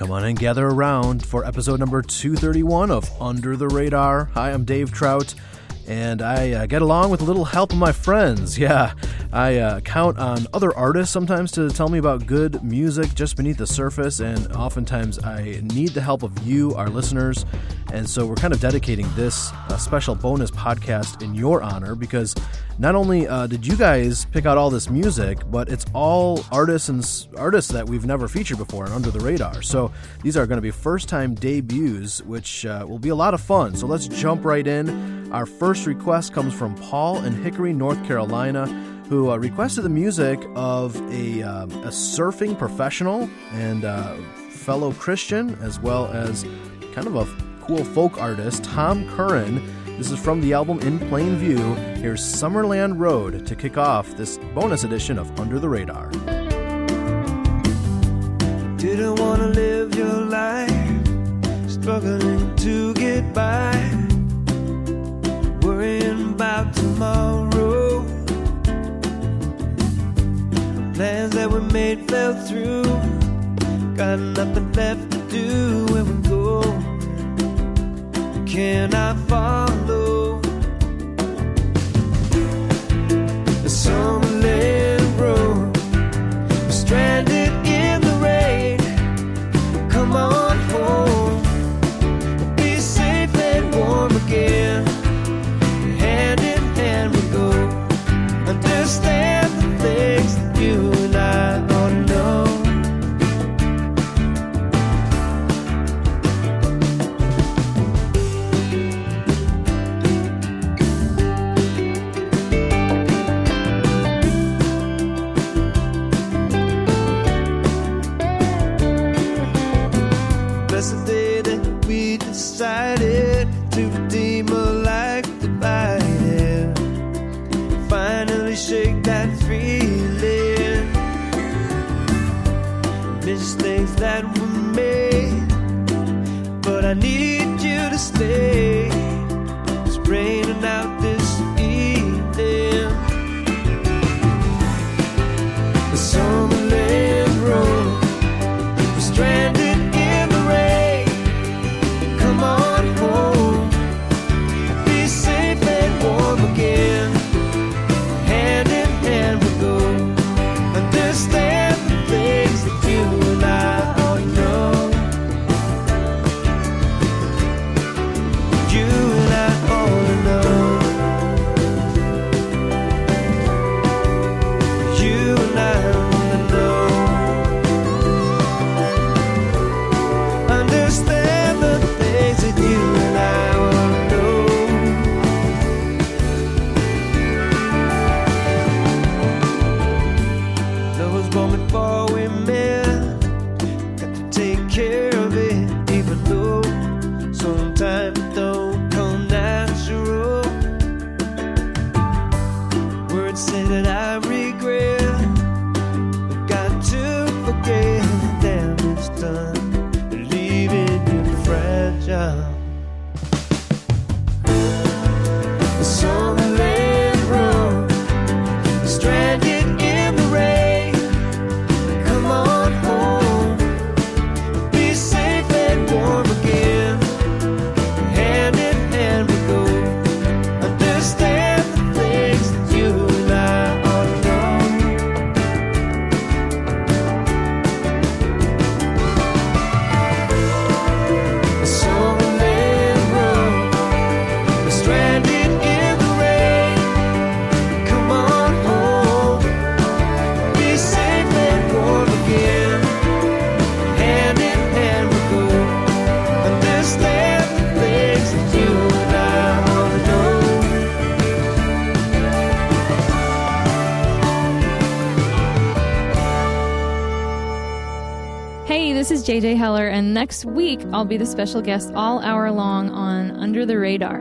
Come on and gather around for episode number 231 of Under the Radar. Hi, I'm Dave Trout, and I uh, get along with a little help of my friends. Yeah, I uh, count on other artists sometimes to tell me about good music just beneath the surface, and oftentimes I need the help of you, our listeners. And so we're kind of dedicating this uh, special bonus podcast in your honor because not only uh, did you guys pick out all this music, but it's all artists and s- artists that we've never featured before and under the radar. So these are going to be first time debuts, which uh, will be a lot of fun. So let's jump right in. Our first request comes from Paul in Hickory, North Carolina who uh, requested the music of a, um, a surfing professional and uh, fellow Christian, as well as kind of a cool folk artist, Tom Curren. This is from the album In Plain View. Here's Summerland Road to kick off this bonus edition of Under the Radar. Didn't wanna live your life, struggling to get by, worrying about tomorrow. Plans that made fell through, got nothing left to do. Can I follow? The Summerland Road, stranded in the rain. Come on home. Be safe and warm again. Hand in hand we go. Understand next week I'll be the special guest all hour long on Under the Radar.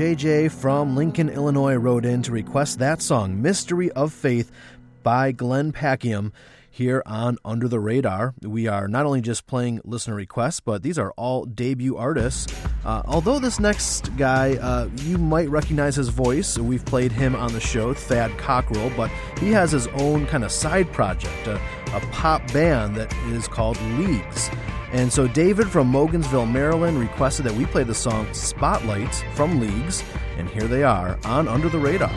JJ from Lincoln, Illinois wrote in to request that song, Mystery of Faith by Glenn Packiam, here on Under the Radar. We are not only just playing listener requests, but these are all debut artists. Uh, although this next guy, uh, you might recognize his voice. We've played him on the show, Thad Cockrell, but he has his own kind of side project, a, a pop band that is called Leagues. And so David from Maugansville, Maryland requested that we play the song Spotlights from Leagues, and here they are on Under the Radar.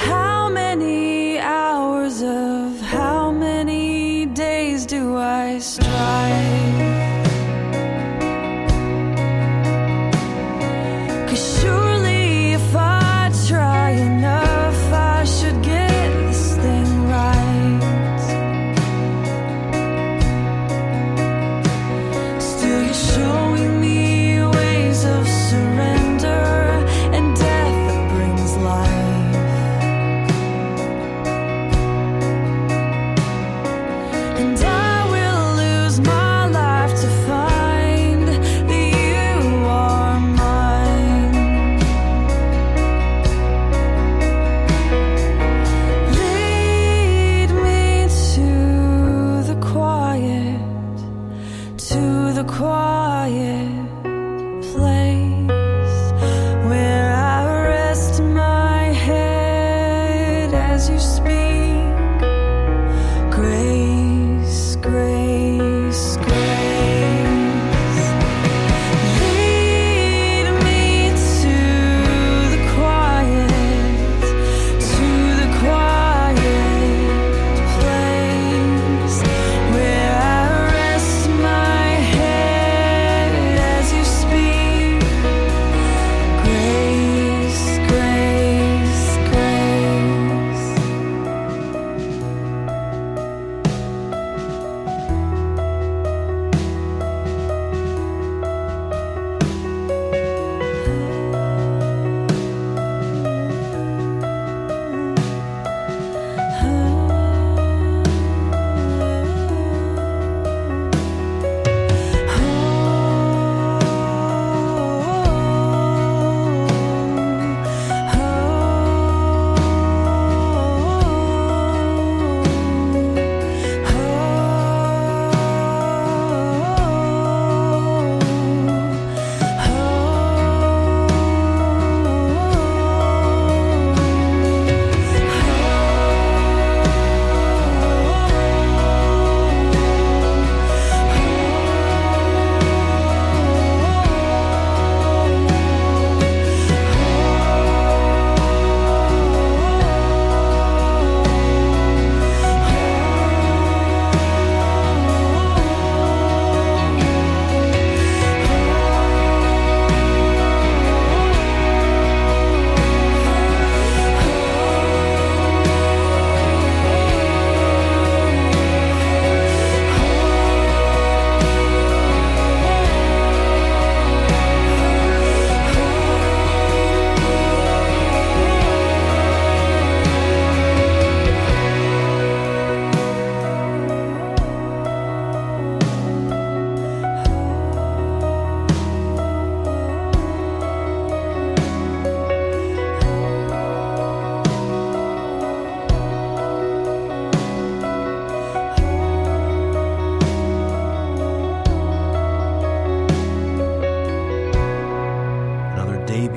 How many hours of how many days do I strive?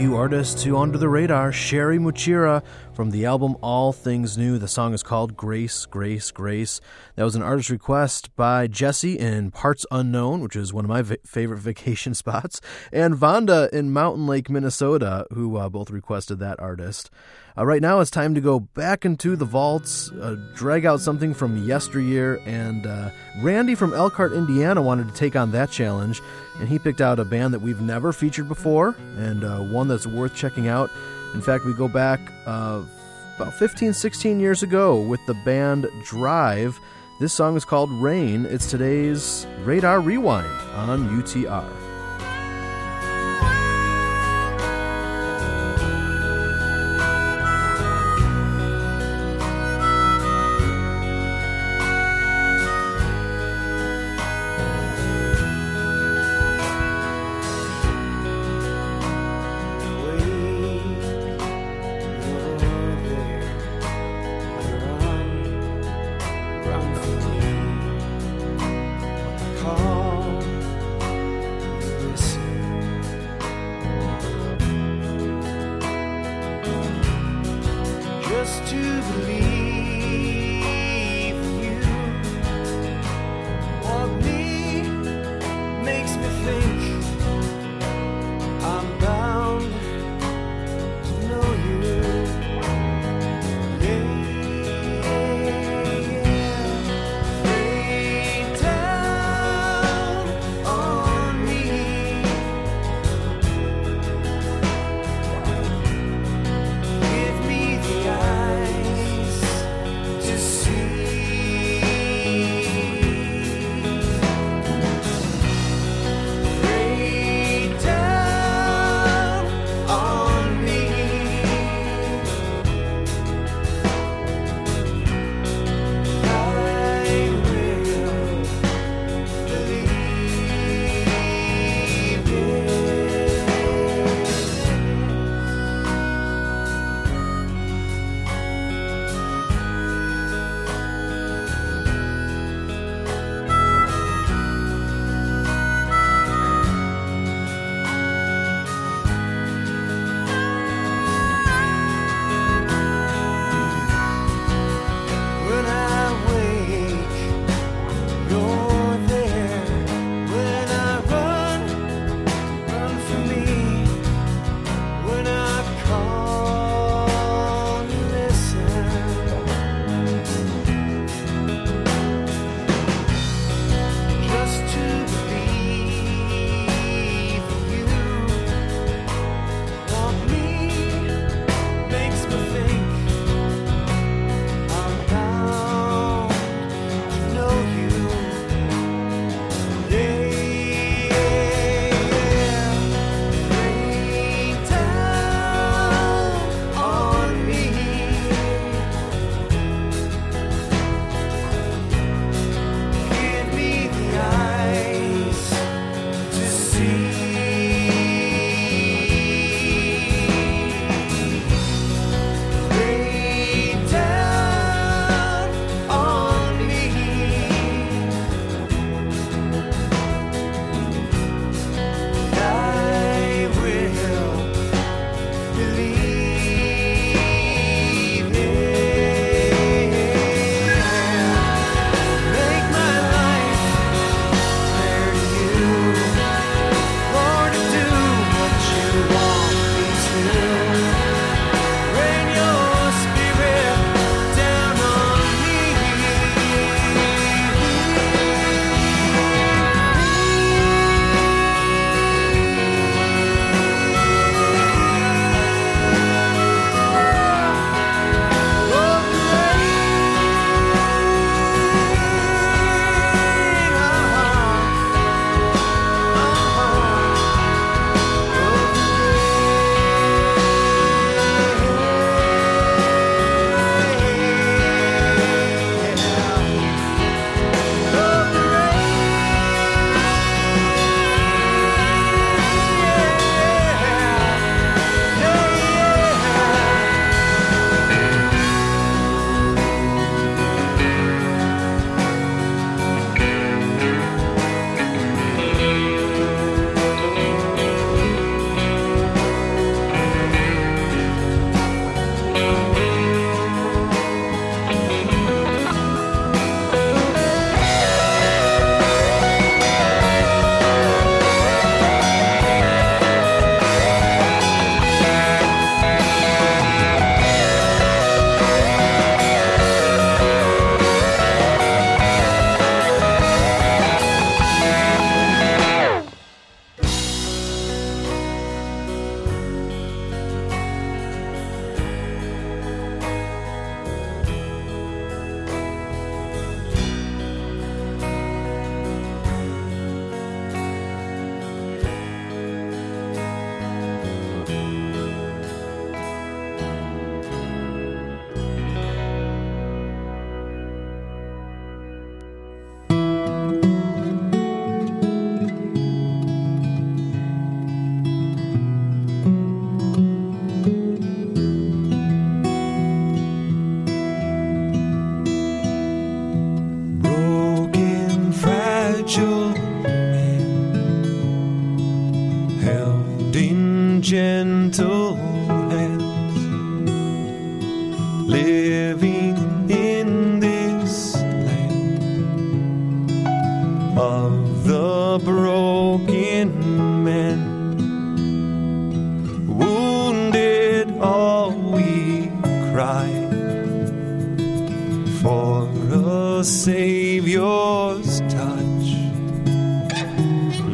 Debut artist to Under the Radar, Sherry Muchira from the album All Things New. The song is called Grace, Grace, Grace. That was an artist request by Jesse in Parts Unknown, which is one of my va- favorite vacation spots, and Vonda in Mountain Lake, Minnesota, who uh, both requested that artist. Uh, right now, it's time to go back into the vaults, uh, drag out something from yesteryear, and uh, Randy from Elkhart, Indiana wanted to take on that challenge, and he picked out a band that we've never featured before, and uh, one that's worth checking out. In fact, we go back uh, about 15, 16 years ago with the band Drive. This song is called Rain. It's today's Radar Rewind on UTR.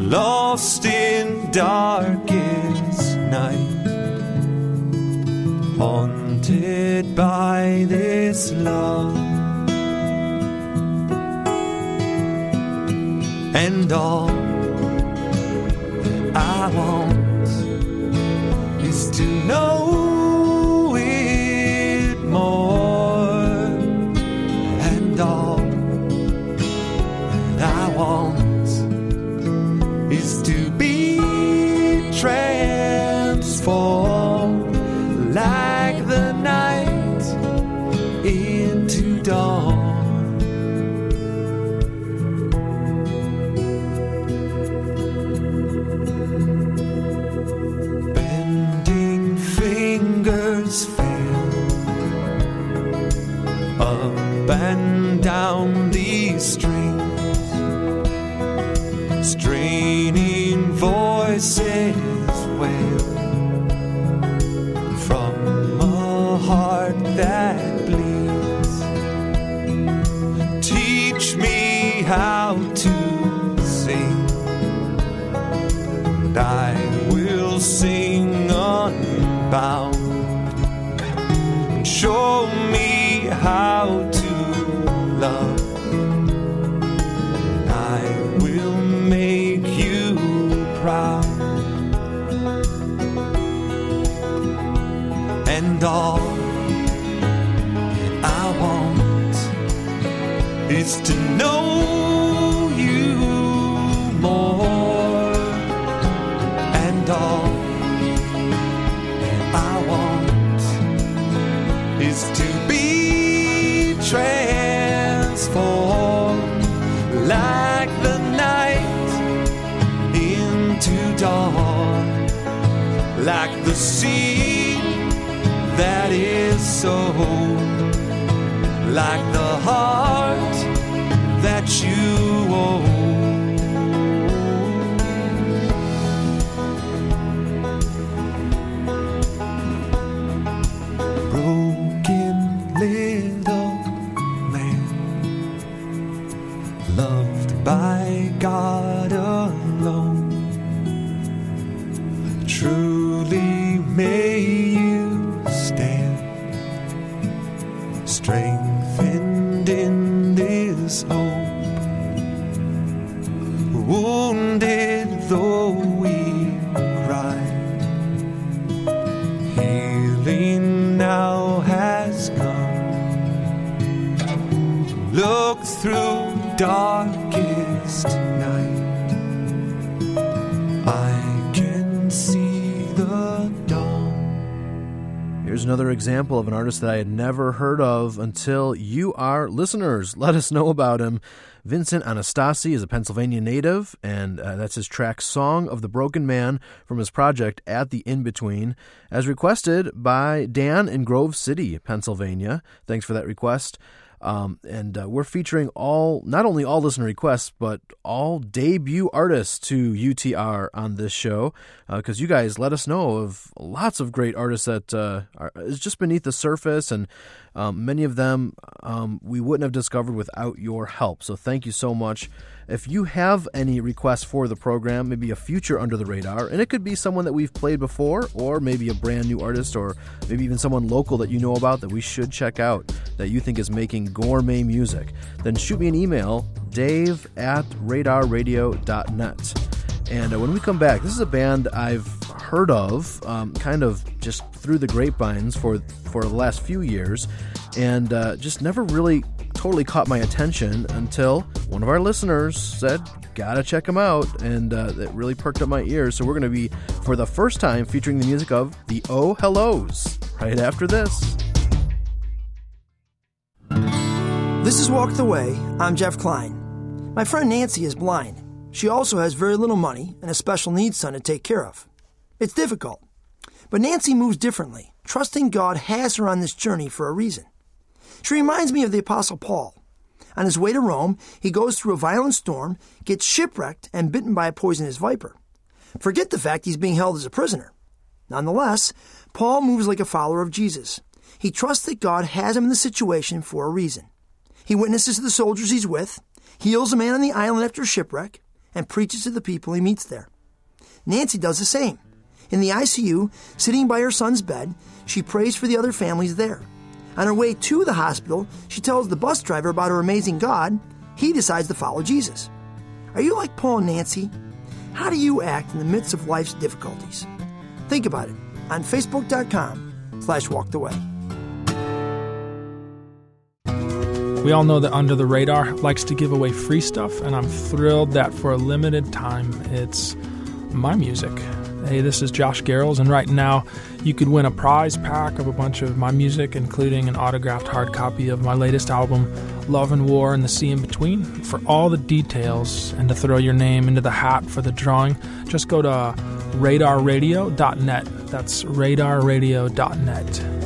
Lost in darkest night, haunted by this love. And all is to know you more. And all I want is to be transformed like the night into dawn, like the sea that is so, like the heart you own. Another example of an artist that I had never heard of until you, are listeners, let us know about him. Vincent Anastasi is a Pennsylvania native, and uh, that's his track Song of the Broken Man from his project At the In Between, as requested by Dan in Grove City, Pennsylvania. Thanks for that request. Um, and uh, we're featuring all, not only all listener requests, but all debut artists to UTR on this show, because you guys let us know of lots of great artists that uh, are just beneath the surface, and um, many of them um, we wouldn't have discovered without your help. So thank you so much. If you have any requests for the program, maybe a future under the radar, and it could be someone that we've played before, or maybe a brand new artist, or maybe even someone local that you know about that we should check out that you think is making gourmet music, then shoot me an email, dave at radarradio.net. And uh, when we come back, this is a band I've heard of, um, kind of just through the grapevines for for the last few years, and uh, just never really totally caught my attention until one of our listeners said, "Gotta check them out," and uh, it really perked up my ears. So we're going to be, for the first time, featuring the music of the Oh Hellos right after this. This is Walk the Way. I'm Jeff Klein. My friend Nancy is blind. She also has very little money and a special needs son to take care of. It's difficult. But Nancy moves differently, trusting God has her on this journey for a reason. She reminds me of the Apostle Paul. On his way to Rome, he goes through a violent storm, gets shipwrecked, and bitten by a poisonous viper. Forget the fact he's being held as a prisoner. Nonetheless, Paul moves like a follower of Jesus. He trusts that God has him in the situation for a reason. He witnesses to the soldiers he's with, heals a man on the island after a shipwreck, and preaches to the people he meets there. Nancy does the same. In the ICU, sitting by her son's bed, she prays for the other families there. On her way to the hospital, she tells the bus driver about her amazing God. He decides to follow Jesus. Are you like Paul and Nancy? How do you act in the midst of life's difficulties? Think about it on facebook.com slash walked. We all know that Under the Radar likes to give away free stuff, and I'm thrilled that for a limited time it's my music. Hey, this is Josh Garrels, and right now you could win a prize pack of a bunch of my music, including an autographed hard copy of my latest album, Love and War and the Sea in Between. For all the details and to throw your name into the hat for the drawing, just go to radarradio.net. That's radarradio.net.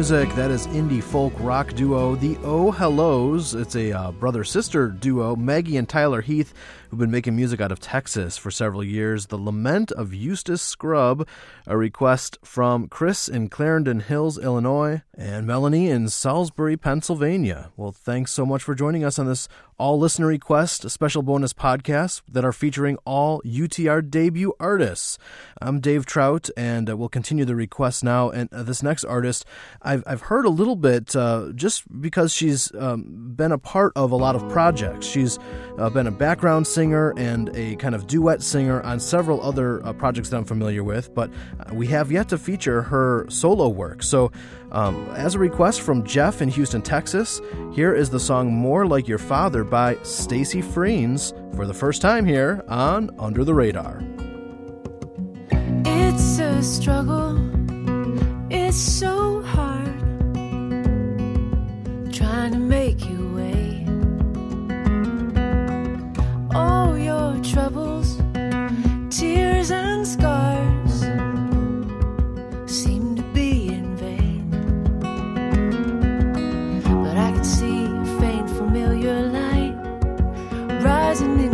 music. That is indie folk rock duo The Oh Hellos. It's a uh, brother sister duo, Maggie and Tyler Heath, who've been making music out of Texas for several years. The Lament of Eustace Scrubb, a request from Chris in Clarendon Hills, Illinois, and Melanie in Salisbury, Pennsylvania. Well, thanks so much for joining us on this all listener request special bonus podcast that are featuring all UTR debut artists. I'm Dave Trout, and uh, we'll continue the request now. And uh, this next artist, I've, I've heard a little bit uh, just because she's um, been a part of a lot of projects. She's uh, been a background singer and a kind of duet singer on several other uh, projects that I'm familiar with, but uh, we have yet to feature her solo work. So, um, as a request from Jeff in Houston, Texas, here is the song More Like Your Father by Stacy Freens for the first time here on Under the Radar. It's a struggle, it's so hard trying to make your way. All your troubles, tears, and scars rising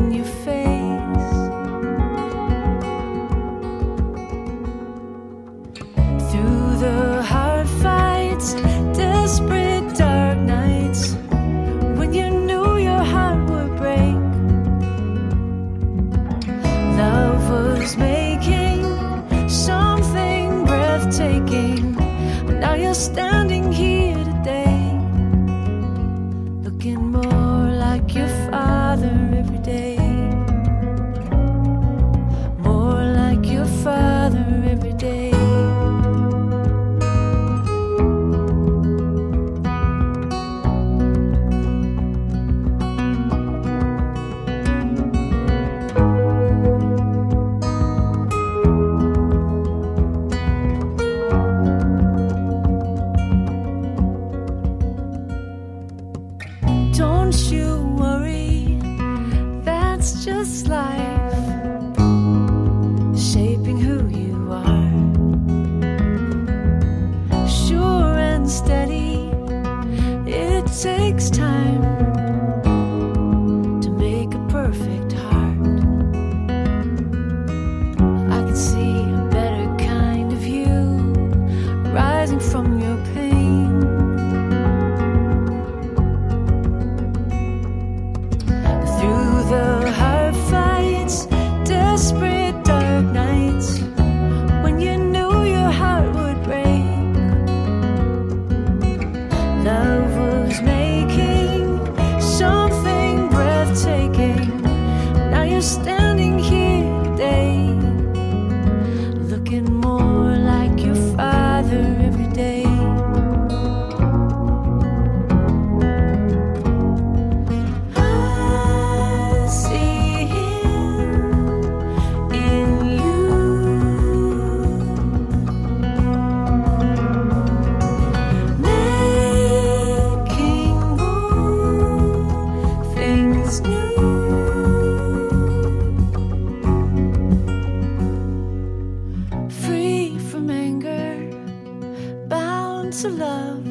bound to love,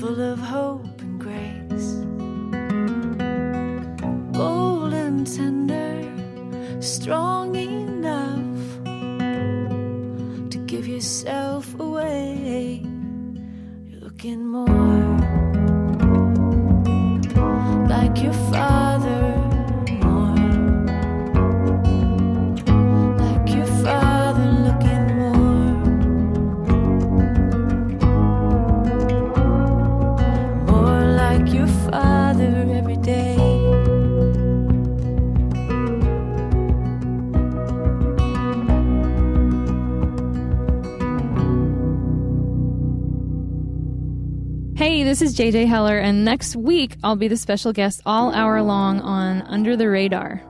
full of hope and grace bold and tender, strong enough to give yourself away. You're looking more like your father, This is JJ Heller, and next week I'll be the special guest all hour long on Under the Radar.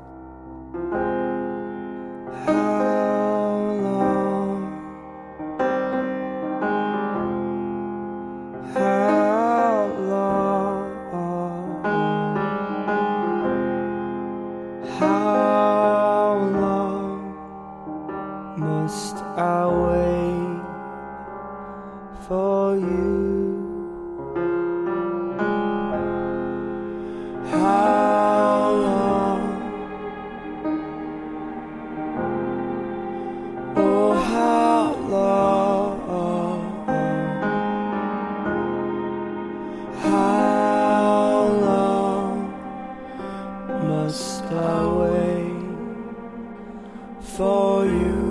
For you?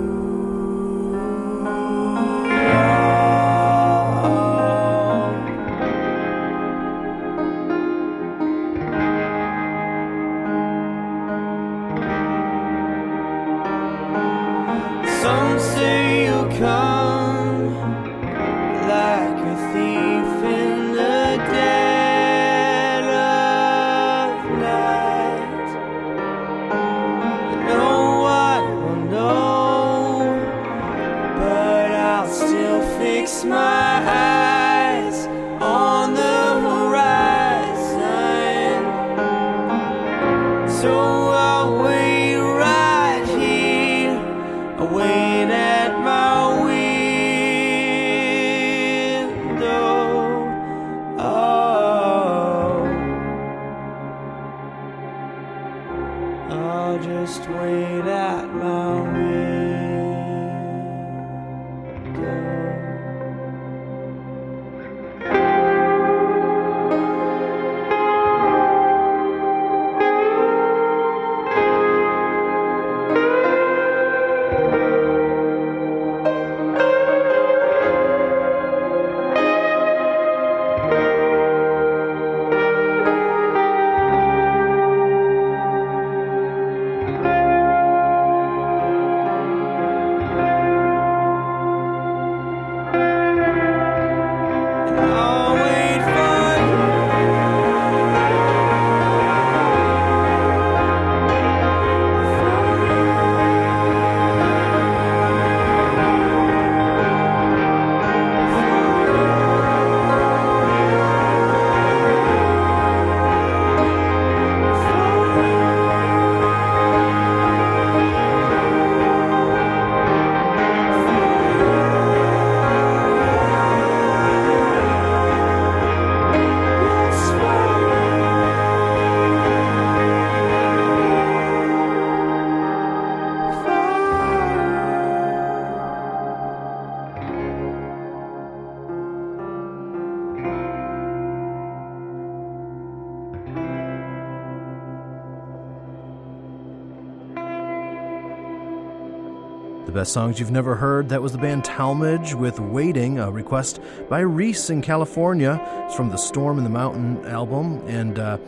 Best songs you've never heard. That was the band Talmage with Waiting, a request by Reese in California. It's from the Storm in the Mountain album. And uh,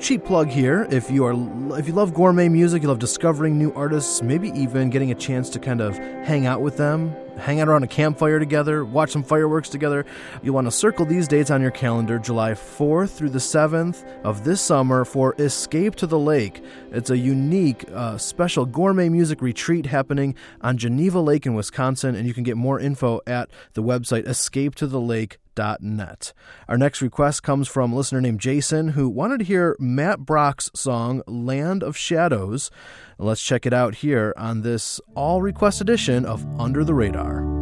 cheap plug here. If you are if you love gourmet music, you love discovering new artists, maybe even getting a chance to kind of hang out with them, hang out around a campfire together, watch some fireworks together, you want to circle these dates on your calendar July 4th through the 7th of this summer for Escape to the Lake. It's a unique, uh, special gourmet music retreat happening on Geneva Lake in Wisconsin, and you can get more info at the website escapetothelake.net. Our next request comes from a listener named Jason who wanted to hear Matt Brock's song Land of Shadows. Let's check it out here on this all request edition of Under the Radar.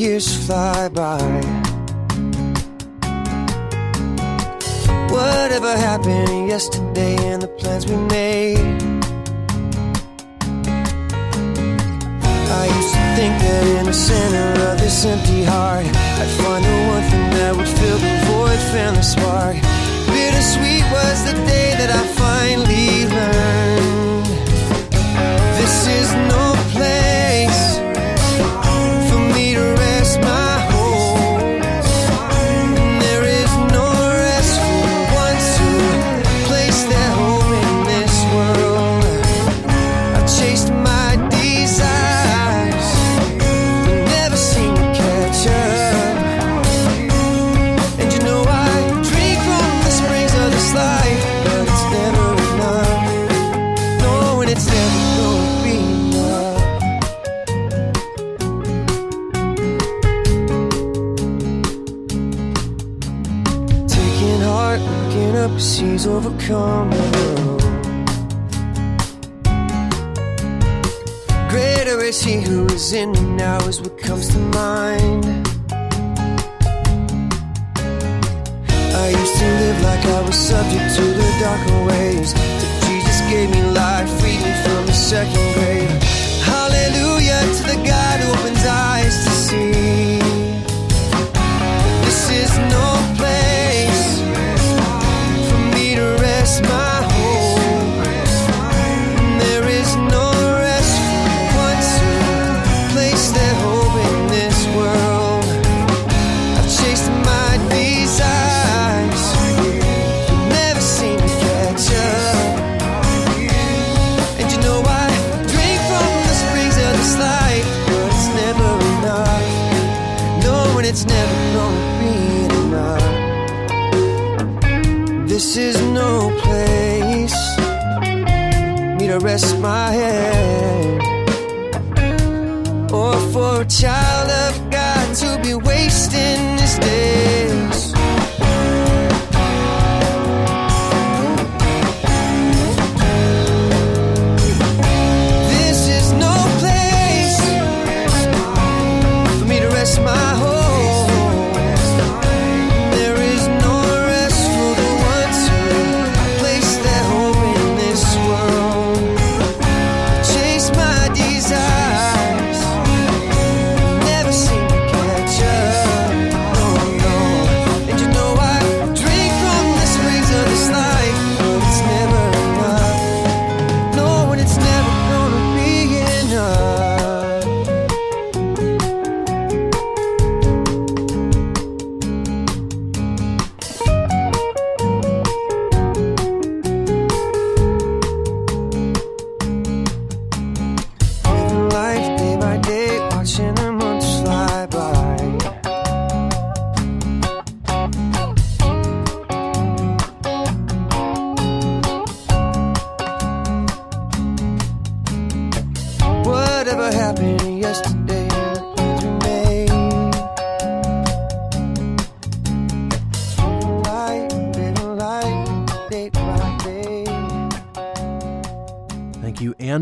Years fly by. Whatever happened yesterday and the plans we made. I used to think that in the center of this empty heart, I'd find the one thing that would fill the void, fan the spark. Bittersweet was the day that I finally overcome the. Greater is he who is in me now, is what comes to mind. I used to live like I was subject to the darker ways. But Jesus gave me life, freed me from the second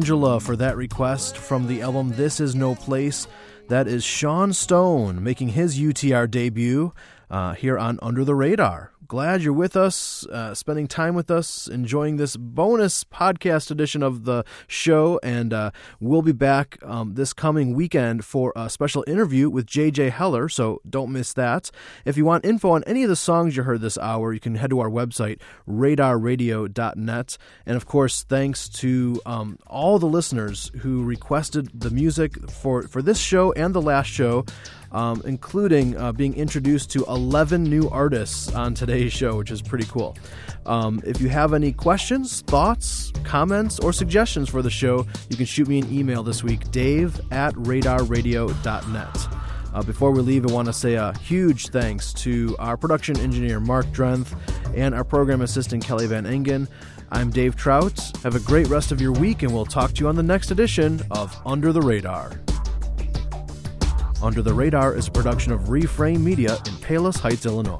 Angela, for that request from the album This Is No Place. That is Sean Stone making his UTR debut uh, here on Under the Radar. Glad you're with us, uh, spending time with us, enjoying this bonus podcast edition of the show. And uh, we'll be back um, this coming weekend for a special interview with JJ Heller, so don't miss that. If you want info on any of the songs you heard this hour, you can head to our website, radarradio.net. And of course, thanks to um, all the listeners who requested the music for, for this show and the last show um, including uh, being introduced to 11 new artists on today's show, which is pretty cool. Um, if you have any questions, thoughts, comments, or suggestions for the show, you can shoot me an email this week, dave at radarradio.net. Uh, before we leave, I want to say a huge thanks to our production engineer, Mark Drenth, and our program assistant, Kelly Van Engen. I'm Dave Trout. Have a great rest of your week, and we'll talk to you on the next edition of Under the Radar. Under the Radar is a production of Reframe Media in Palos Heights, Illinois.